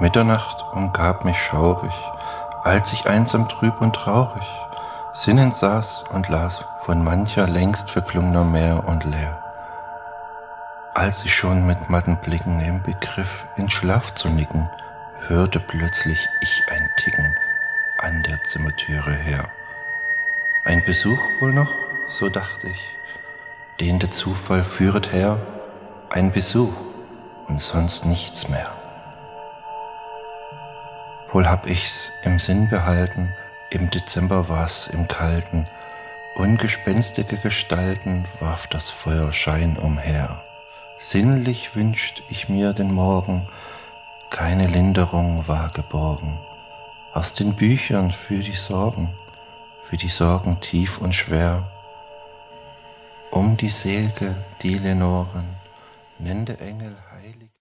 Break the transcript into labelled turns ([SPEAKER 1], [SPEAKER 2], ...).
[SPEAKER 1] Mitternacht umgab mich schaurig, als ich einsam trüb und traurig sinnend saß und las von mancher längst verklungener Meer und leer. Als ich schon mit matten Blicken im Begriff in Schlaf zu nicken, hörte plötzlich ich ein Ticken an der Zimmertüre her. Ein Besuch wohl noch, so dachte ich, den der Zufall führet her, ein Besuch und sonst nichts mehr. Wohl hab ich's im Sinn behalten, im Dezember war's im Kalten, ungespenstige Gestalten warf das Feuerschein umher. Sinnlich wünscht ich mir den Morgen, keine Linderung war geborgen. Aus den Büchern für die Sorgen, für die Sorgen tief und schwer. Um die Selge, die Lenoren, nenn der Engel heil.